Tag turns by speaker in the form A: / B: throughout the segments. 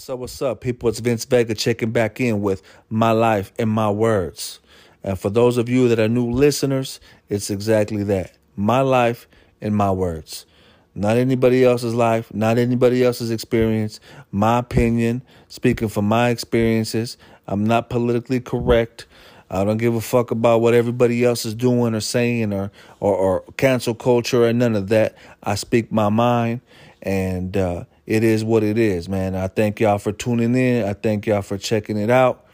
A: What's up, what's up, people? It's Vince Vega checking back in with My Life and My Words. And for those of you that are new listeners, it's exactly that My Life and My Words. Not anybody else's life, not anybody else's experience. My opinion, speaking from my experiences. I'm not politically correct. I don't give a fuck about what everybody else is doing or saying or, or, or cancel culture or none of that. I speak my mind and, uh, it is what it is, man. I thank y'all for tuning in. I thank y'all for checking it out.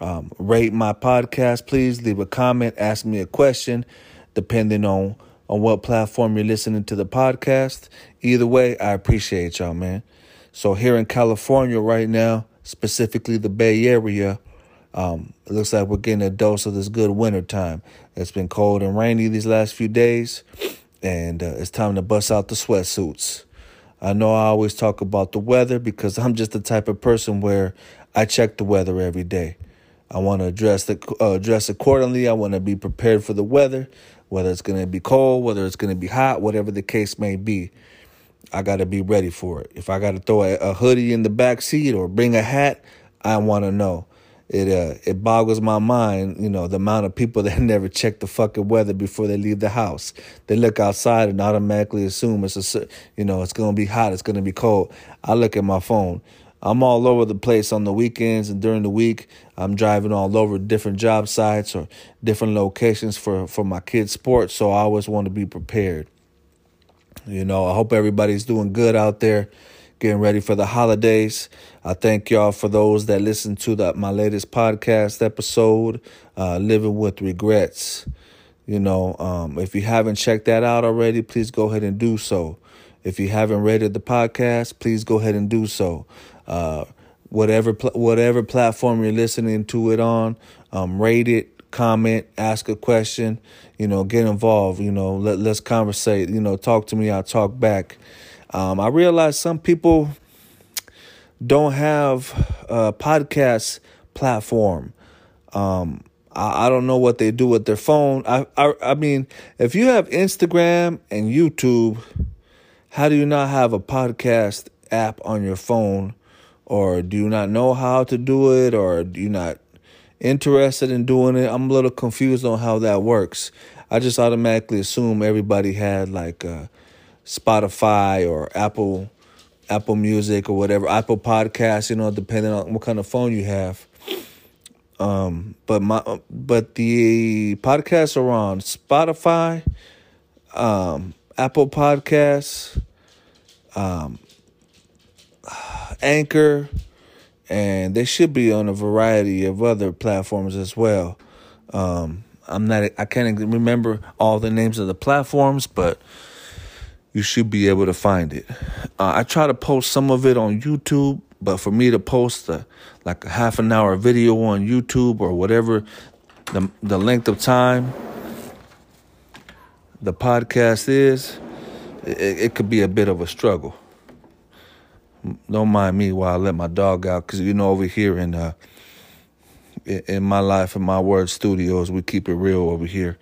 A: Um, rate my podcast, please. Leave a comment. Ask me a question, depending on on what platform you're listening to the podcast. Either way, I appreciate y'all, man. So here in California right now, specifically the Bay Area, um, it looks like we're getting a dose of this good winter time. It's been cold and rainy these last few days, and uh, it's time to bust out the sweatsuits. I know I always talk about the weather because I'm just the type of person where I check the weather every day. I want to address the uh, dress accordingly. I want to be prepared for the weather, whether it's going to be cold, whether it's going to be hot, whatever the case may be. I got to be ready for it. If I got to throw a, a hoodie in the back seat or bring a hat, I want to know it uh it boggles my mind, you know, the amount of people that never check the fucking weather before they leave the house. They look outside and automatically assume it's a you know, it's to be hot, it's to be cold. I look at my phone. I'm all over the place on the weekends and during the week. I'm driving all over different job sites or different locations for for my kids' sports, so I always want to be prepared. You know, I hope everybody's doing good out there getting ready for the holidays. I thank y'all for those that listen to the, my latest podcast episode, uh, Living with Regrets. You know, um, if you haven't checked that out already, please go ahead and do so. If you haven't rated the podcast, please go ahead and do so. Uh, whatever pl- whatever platform you're listening to it on, um, rate it, comment, ask a question. You know, get involved. You know, let let's conversate. You know, talk to me. I'll talk back. Um, I realize some people don't have a podcast platform. Um, I, I, don't know what they do with their phone. I, I I mean, if you have Instagram and YouTube, how do you not have a podcast app on your phone? Or do you not know how to do it? Or do you not interested in doing it? I'm a little confused on how that works. I just automatically assume everybody had like a Spotify or Apple Apple Music or whatever, Apple Podcasts, you know, depending on what kind of phone you have. Um, but my but the podcasts are on Spotify, um, Apple Podcasts, um, Anchor, and they should be on a variety of other platforms as well. Um, I'm not I can't remember all the names of the platforms, but you should be able to find it. Uh, I try to post some of it on YouTube, but for me to post a, like a half an hour video on YouTube or whatever the the length of time the podcast is, it, it could be a bit of a struggle. Don't mind me while I let my dog out, because you know over here in uh, in my life and my word studios, we keep it real over here.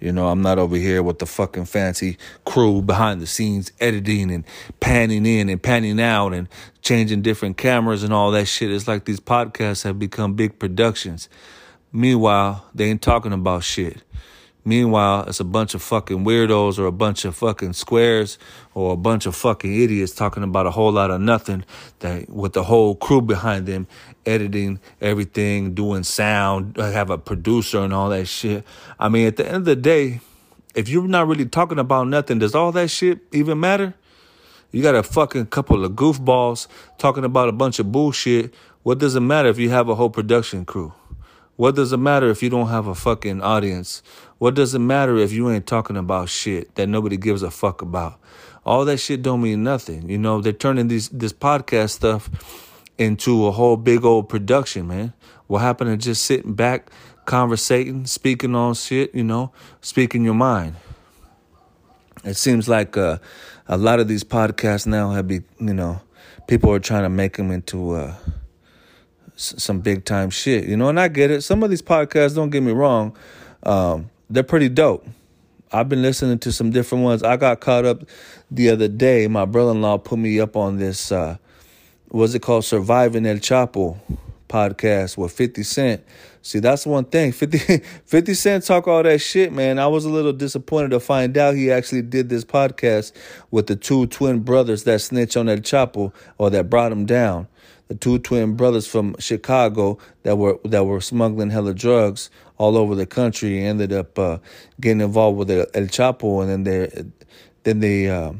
A: You know, I'm not over here with the fucking fancy crew behind the scenes editing and panning in and panning out and changing different cameras and all that shit. It's like these podcasts have become big productions. Meanwhile, they ain't talking about shit. Meanwhile, it's a bunch of fucking weirdos or a bunch of fucking squares or a bunch of fucking idiots talking about a whole lot of nothing that with the whole crew behind them editing everything, doing sound, uh, have a producer and all that shit. I mean, at the end of the day, if you're not really talking about nothing, does all that shit even matter? You got a fucking couple of goofballs talking about a bunch of bullshit. What does it matter if you have a whole production crew? What does it matter if you don't have a fucking audience? What does it matter if you ain't talking about shit that nobody gives a fuck about? All that shit don't mean nothing. You know, they're turning these this podcast stuff into a whole big old production, man. What happened to just sitting back, conversating, speaking on shit, you know, speaking your mind? It seems like uh, a lot of these podcasts now have be, you know, people are trying to make them into uh, some big time shit, you know, and I get it. Some of these podcasts, don't get me wrong, um, they're pretty dope. I've been listening to some different ones. I got caught up the other day. My brother in law put me up on this uh, what's it called? Surviving El Chapo podcast with 50 Cent. See, that's one thing. 50, 50 Cent talk all that shit, man. I was a little disappointed to find out he actually did this podcast with the two twin brothers that snitch on El Chapo or that brought him down. The two twin brothers from Chicago that were that were smuggling hella drugs all over the country ended up uh, getting involved with El Chapo, and then they then they uh,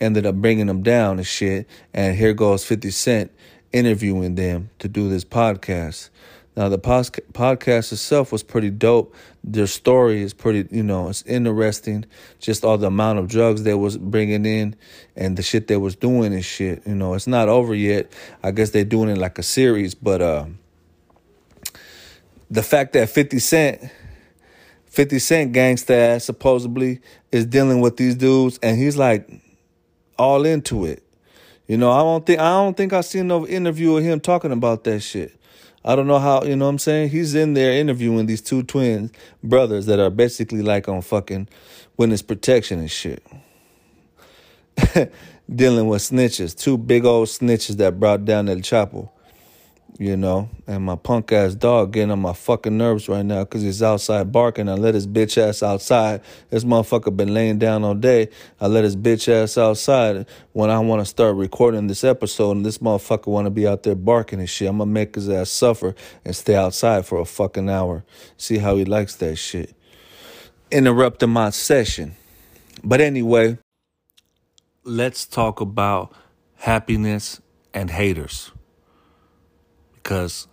A: ended up bringing them down and shit. And here goes Fifty Cent interviewing them to do this podcast. Now the podcast itself was pretty dope. Their story is pretty, you know, it's interesting. Just all the amount of drugs they was bringing in and the shit they was doing and shit. You know, it's not over yet. I guess they're doing it like a series, but uh, the fact that Fifty Cent, Fifty Cent gangsta supposedly is dealing with these dudes, and he's like all into it. You know, I don't think I don't think I seen no interview of him talking about that shit. I don't know how, you know what I'm saying? He's in there interviewing these two twins brothers that are basically like on fucking witness protection and shit. Dealing with snitches, two big old snitches that brought down El Chapo you know, and my punk ass dog getting on my fucking nerves right now because he's outside barking. I let his bitch ass outside. This motherfucker been laying down all day. I let his bitch ass outside when I want to start recording this episode, and this motherfucker want to be out there barking and shit. I'm gonna make his ass suffer and stay outside for a fucking hour. See how he likes that shit. Interrupting my session. But anyway, let's talk about happiness and haters because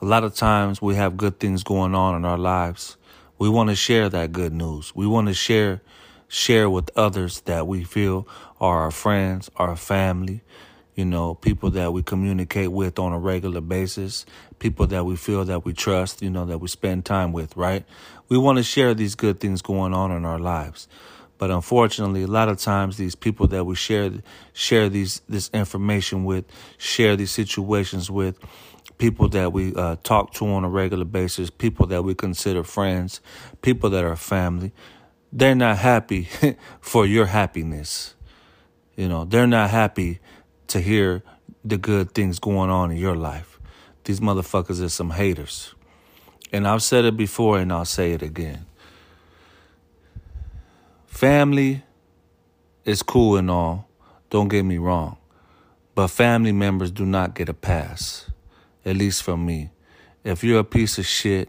A: a lot of times we have good things going on in our lives. We want to share that good news. We want to share share with others that we feel are our friends, our family, you know, people that we communicate with on a regular basis, people that we feel that we trust, you know, that we spend time with, right? We want to share these good things going on in our lives. But unfortunately, a lot of times these people that we share share these this information with, share these situations with, people that we uh, talk to on a regular basis, people that we consider friends, people that are family, they're not happy for your happiness. You know, they're not happy to hear the good things going on in your life. These motherfuckers are some haters. And I've said it before and I'll say it again. Family is cool and all, don't get me wrong. But family members do not get a pass, at least from me. If you're a piece of shit,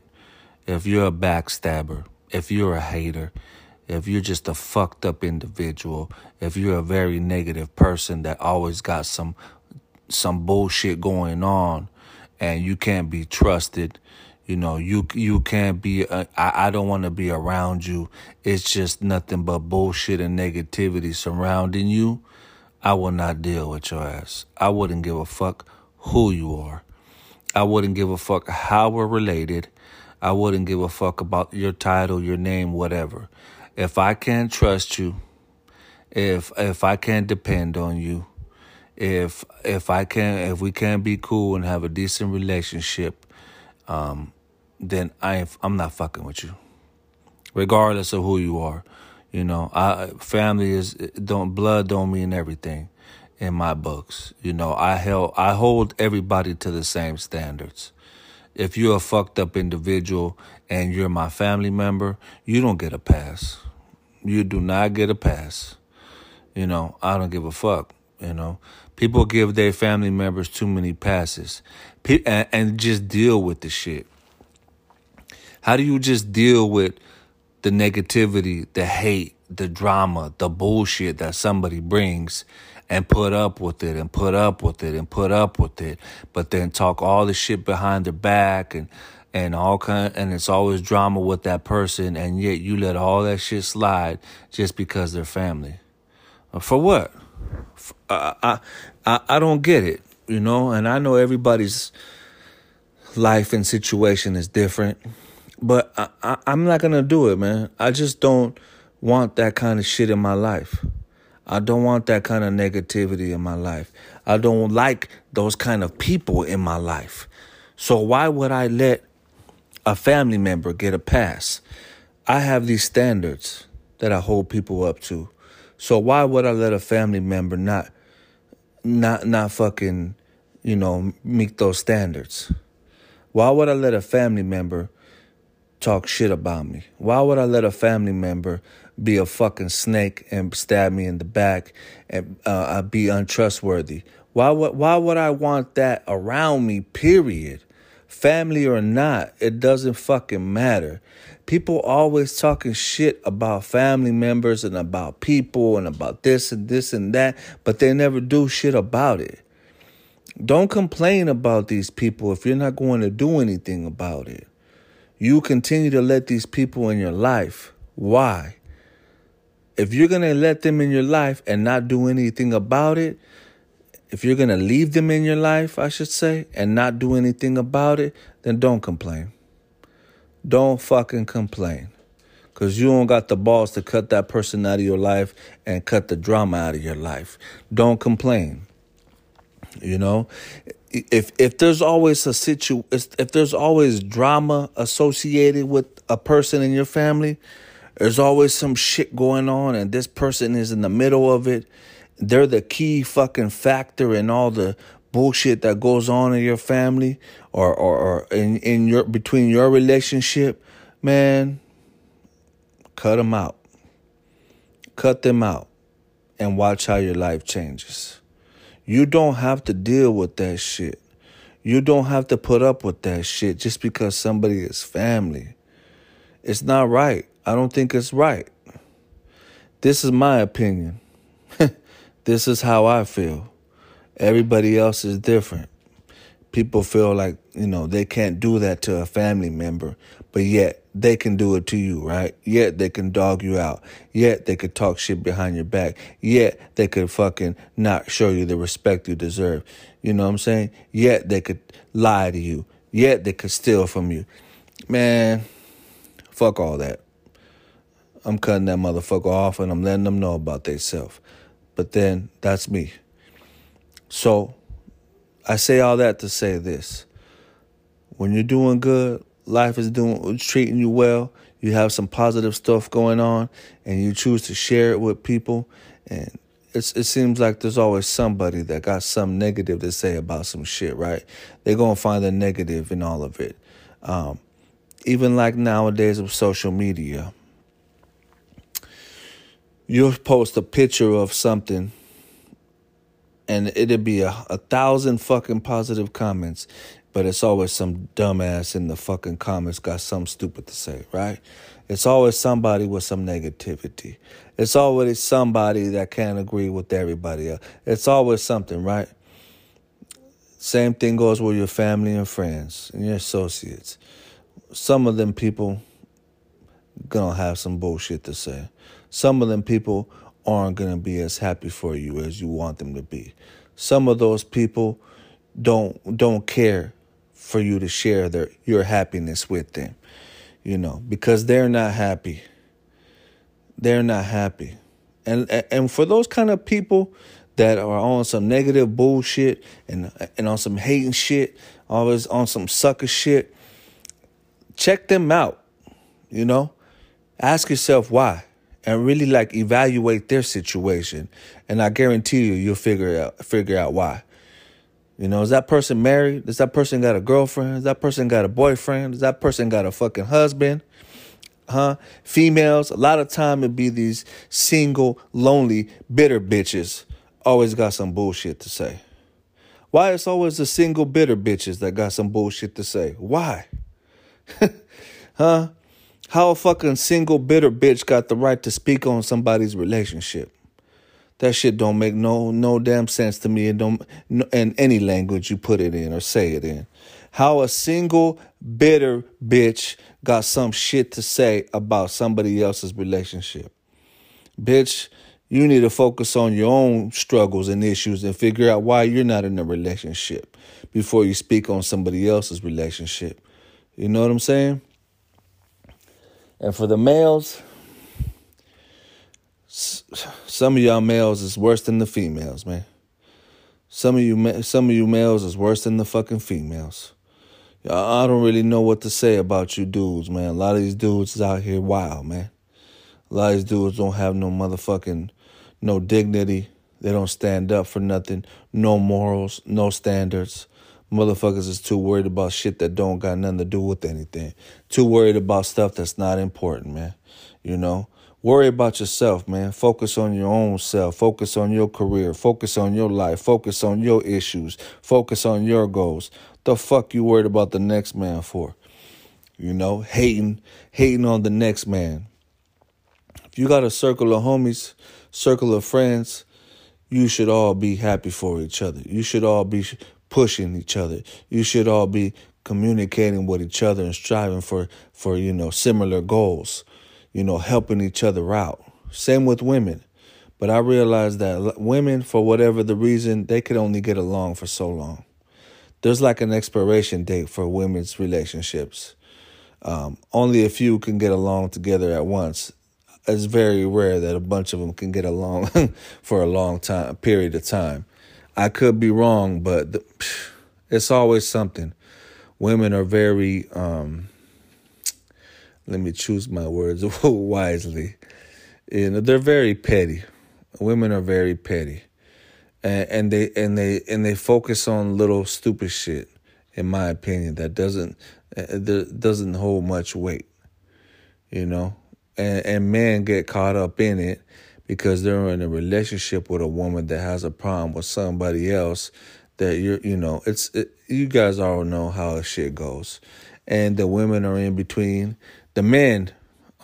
A: if you're a backstabber, if you're a hater, if you're just a fucked up individual, if you're a very negative person that always got some some bullshit going on and you can't be trusted, you know, you you can't be. Uh, I I don't want to be around you. It's just nothing but bullshit and negativity surrounding you. I will not deal with your ass. I wouldn't give a fuck who you are. I wouldn't give a fuck how we're related. I wouldn't give a fuck about your title, your name, whatever. If I can't trust you, if if I can't depend on you, if if I can if we can't be cool and have a decent relationship, um, then I I'm not fucking with you, regardless of who you are. You know, I family is don't blood don't mean everything in my books. You know, I held I hold everybody to the same standards. If you're a fucked up individual and you're my family member, you don't get a pass. You do not get a pass. You know, I don't give a fuck. You know, people give their family members too many passes and, and just deal with the shit. How do you just deal with the negativity, the hate, the drama, the bullshit that somebody brings and put up with it and put up with it and put up with it, but then talk all the shit behind their back and and all kind and it's always drama with that person and yet you let all that shit slide just because they're family. Uh, for what? I I I don't get it, you know, and I know everybody's life and situation is different, but I, I, I'm not gonna do it, man. I just don't want that kind of shit in my life. I don't want that kind of negativity in my life. I don't like those kind of people in my life. So why would I let a family member get a pass? I have these standards that I hold people up to. So why would I let a family member not not not fucking, you know, meet those standards? Why would I let a family member talk shit about me? Why would I let a family member be a fucking snake and stab me in the back and uh, be untrustworthy? Why would why would I want that around me? Period. Family or not, it doesn't fucking matter. People always talking shit about family members and about people and about this and this and that, but they never do shit about it. Don't complain about these people if you're not going to do anything about it. You continue to let these people in your life. Why? If you're going to let them in your life and not do anything about it, if you're going to leave them in your life, I should say, and not do anything about it, then don't complain. Don't fucking complain. Because you don't got the balls to cut that person out of your life and cut the drama out of your life. Don't complain. You know, if if there's always a situ if there's always drama associated with a person in your family, there's always some shit going on and this person is in the middle of it they're the key fucking factor in all the bullshit that goes on in your family or, or, or in, in your between your relationship, man, cut them out. Cut them out and watch how your life changes. You don't have to deal with that shit. You don't have to put up with that shit just because somebody is family. It's not right. I don't think it's right. This is my opinion. This is how I feel. Everybody else is different. People feel like, you know, they can't do that to a family member, but yet they can do it to you, right? Yet they can dog you out. Yet they could talk shit behind your back. Yet they could fucking not show you the respect you deserve. You know what I'm saying? Yet they could lie to you. Yet they could steal from you. Man, fuck all that. I'm cutting that motherfucker off and I'm letting them know about themselves. But then that's me. So I say all that to say this. When you're doing good, life is doing treating you well, you have some positive stuff going on and you choose to share it with people and it's, it seems like there's always somebody that got some negative to say about some shit, right? They're going to find the negative in all of it. Um, even like nowadays with social media, you'll post a picture of something and it'll be a, a thousand fucking positive comments, but it's always some dumbass in the fucking comments got something stupid to say, right? It's always somebody with some negativity. It's always somebody that can't agree with everybody else. It's always something, right? Same thing goes with your family and friends and your associates. Some of them people gonna have some bullshit to say some of them people aren't going to be as happy for you as you want them to be. Some of those people don't don't care for you to share their your happiness with them. You know, because they're not happy. They're not happy. And and for those kind of people that are on some negative bullshit and and on some hating shit, always on some sucker shit, check them out. You know? Ask yourself why and really like evaluate their situation. And I guarantee you, you'll figure out figure out why. You know, is that person married? Does that person got a girlfriend? Does that person got a boyfriend? Does that person got a fucking husband? Huh? Females, a lot of time it be these single, lonely, bitter bitches always got some bullshit to say. Why it's always the single bitter bitches that got some bullshit to say? Why? huh? How a fucking single bitter bitch got the right to speak on somebody's relationship? That shit don't make no no damn sense to me. It don't in any language you put it in or say it in. How a single bitter bitch got some shit to say about somebody else's relationship. Bitch, you need to focus on your own struggles and issues and figure out why you're not in a relationship before you speak on somebody else's relationship. You know what I'm saying? And for the males, some of y'all males is worse than the females, man. Some of you, some of you males is worse than the fucking females. I don't really know what to say about you dudes, man. A lot of these dudes is out here wild, man. A lot of these dudes don't have no motherfucking, no dignity. They don't stand up for nothing. No morals, no standards. Motherfuckers is too worried about shit that don't got nothing to do with anything. Too worried about stuff that's not important, man. You know? Worry about yourself, man. Focus on your own self. Focus on your career. Focus on your life. Focus on your issues. Focus on your goals. The fuck you worried about the next man for? You know, hating, hating on the next man. If you got a circle of homies, circle of friends, you should all be happy for each other. You should all be pushing each other. You should all be communicating with each other and striving for for you know similar goals you know, helping each other out. Same with women. But I realized that women, for whatever the reason, they could only get along for so long. There's like an expiration date for women's relationships. Um, only a few can get along together at once. It's very rare that a bunch of them can get along for a long time, period of time. I could be wrong, but the, it's always something. Women are very um, let me choose my words wisely. You know, they're very petty. Women are very petty, and, and they and they and they focus on little stupid shit. In my opinion, that doesn't that uh, doesn't hold much weight. You know, and and men get caught up in it because they're in a relationship with a woman that has a problem with somebody else that you're you know it's it, you guys all know how shit goes and the women are in between the men,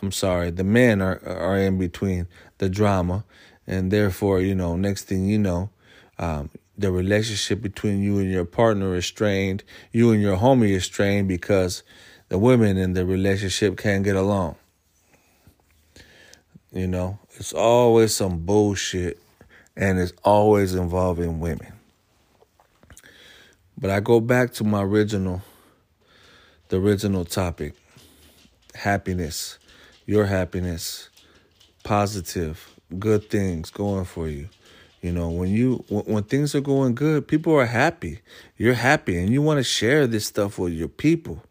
A: I'm sorry, the men are are in between the drama, and therefore, you know, next thing you know, um, the relationship between you and your partner is strained. You and your homie is strained because the women in the relationship can't get along. You know, it's always some bullshit, and it's always involving women. But I go back to my original, the original topic happiness, your happiness, positive, good things going for you. You know, when you when, when things are going good, people are happy. You're happy and you want to share this stuff with your people.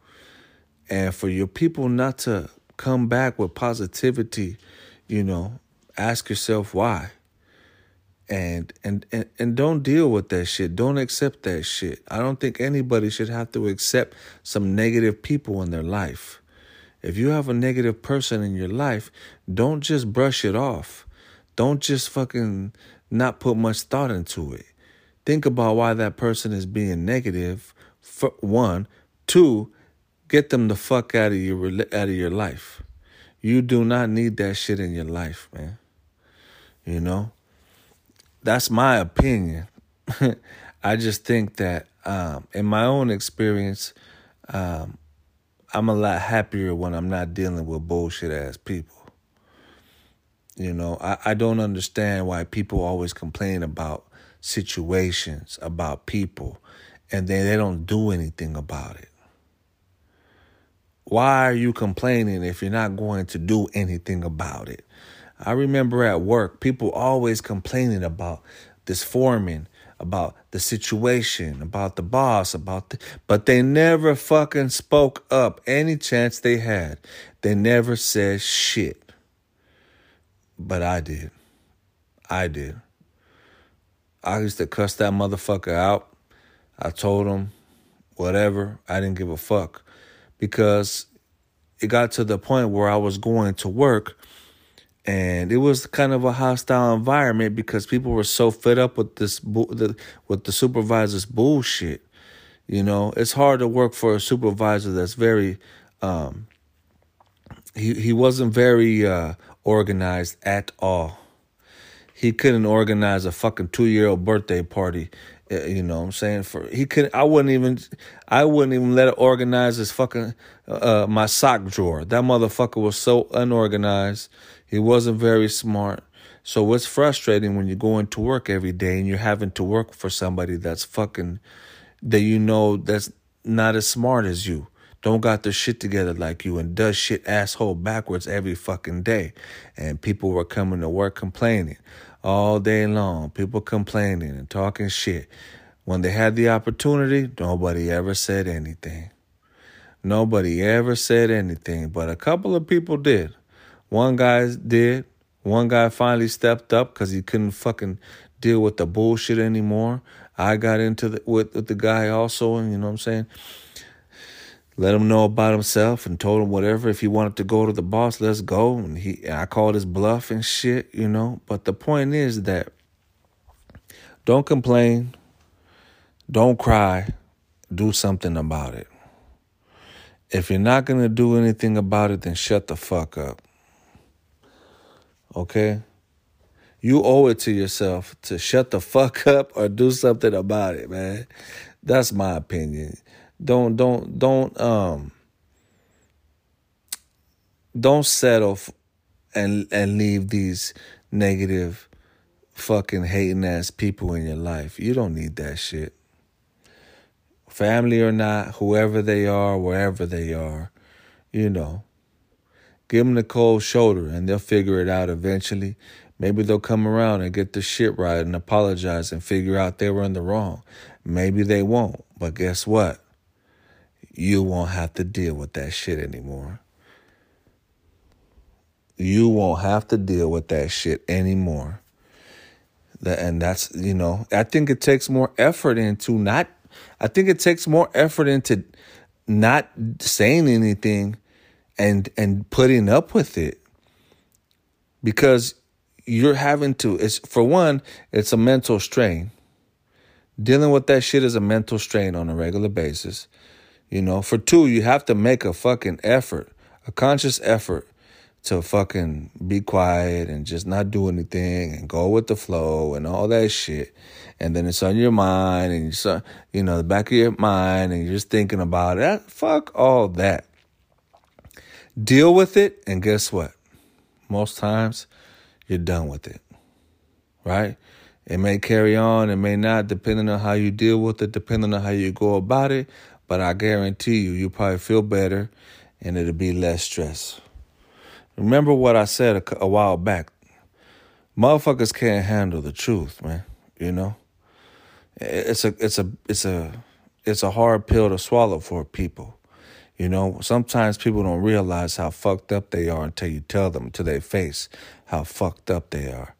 A: And for your people not to come back with positivity, you know, ask yourself why. And, and and and don't deal with that shit. Don't accept that shit. I don't think anybody should have to accept some negative people in their life. If you have a negative person in your life, don't just brush it off. Don't just fucking not put much thought into it. Think about why that person is being negative. For one, two, get them the fuck out of your out of your life. You do not need that shit in your life, man. You know, that's my opinion. I just think that, um, in my own experience, um, I'm a lot happier when I'm not dealing with bullshit ass people. You know, I, I don't understand why people always complain about situations, about people, and then they don't do anything about it. Why are you complaining if you're not going to do anything about it? I remember at work, people always complaining about this foreman about the situation, about the boss, about the, but they never fucking spoke up any chance they had. They never said shit. But I did. I did. I used to cuss that motherfucker out. I told him whatever. I didn't give a fuck because it got to the point where I was going to work and it was kind of a hostile environment because people were so fed up with this with the supervisor's bullshit. You know, it's hard to work for a supervisor that's very um, he he wasn't very uh, organized at all. He couldn't organize a fucking 2-year-old birthday party uh, you know what I'm saying? For he could I wouldn't even I wouldn't even let it organize his fucking uh, my sock drawer. That motherfucker was so unorganized. He wasn't very smart. So it's frustrating when you're going to work every day and you're having to work for somebody that's fucking that you know that's not as smart as you. Don't got their shit together like you and does shit asshole backwards every fucking day. And people were coming to work complaining all day long. People complaining and talking shit. When they had the opportunity, nobody ever said anything. Nobody ever said anything, but a couple of people did. One guy did. One guy finally stepped up because he couldn't fucking deal with the bullshit anymore. I got into the with, with the guy also, and you know what I'm saying. Let him know about himself and told him whatever. If he wanted to go to the boss, let's go. And he, I called his bluff and shit, you know. But the point is that don't complain, don't cry, do something about it. If you're not gonna do anything about it, then shut the fuck up. Okay? You owe it to yourself to shut the fuck up or do something about it, man. That's my opinion. Don't don't don't um don't settle and and leave these negative fucking hating ass people in your life. You don't need that shit. Family or not, whoever they are, wherever they are, you know. Give them the cold shoulder and they'll figure it out eventually. Maybe they'll come around and get the shit right and apologize and figure out they were in the wrong. Maybe they won't. But guess what? You won't have to deal with that shit anymore. You won't have to deal with that shit anymore. And that's, you know, I think it takes more effort into not, I think it takes more effort into not saying anything and and putting up with it. Because you're having to it's for one it's a mental strain. Dealing with that shit is a mental strain on a regular basis. You know for two you have to make a fucking effort a conscious effort to fucking be quiet and just not do anything and go with the flow and all that shit. And then it's on your mind and you you know the back of your mind and you're just thinking about it. Fuck all that Deal with it, and guess what? Most times, you're done with it. Right? It may carry on, it may not, depending on how you deal with it, depending on how you go about it. But I guarantee you, you'll probably feel better and it'll be less stress. Remember what I said a, a while back. Motherfuckers can't handle the truth, man. You know? It's a it's a it's a it's a hard pill to swallow for people. You know, sometimes people don't realize how fucked up they are until you tell them to their face how fucked up they are.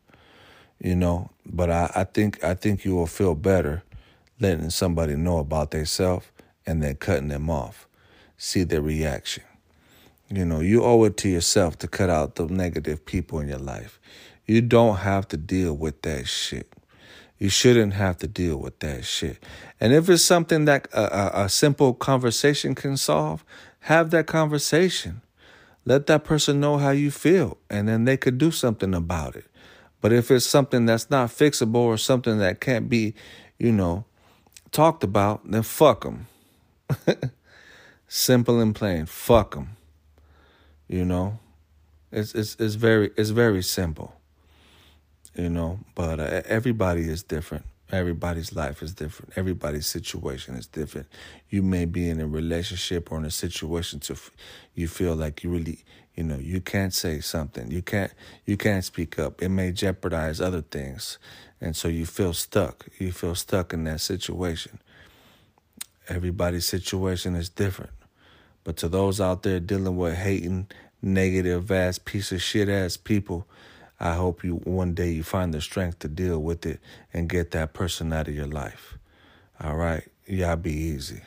A: You know, but I, I think I think you will feel better letting somebody know about themselves and then cutting them off. See their reaction. You know, you owe it to yourself to cut out the negative people in your life. You don't have to deal with that shit. You shouldn't have to deal with that shit. And if it's something that a, a, a, simple conversation can solve, have that conversation. Let that person know how you feel, and then they could do something about it. But if it's something that's not fixable or something that can't be, you know, talked about, then fuck them. Simple and plain. Fuck them. You know, it's it's it's very it's very simple you know. But uh, everybody is different. Everybody's life is different. Everybody's situation is different. You may be in a relationship or in a situation to f- you feel like you really, you know, you can't say something. You can't you can't speak up. It may jeopardize other things. And so you feel stuck. You feel stuck in that situation. Everybody's situation is different. But to those out there dealing with hating, negative ass piece of shit ass people, I hope you one day you find the strength to deal with it and get that person out of your life. All right. Y'all be easy.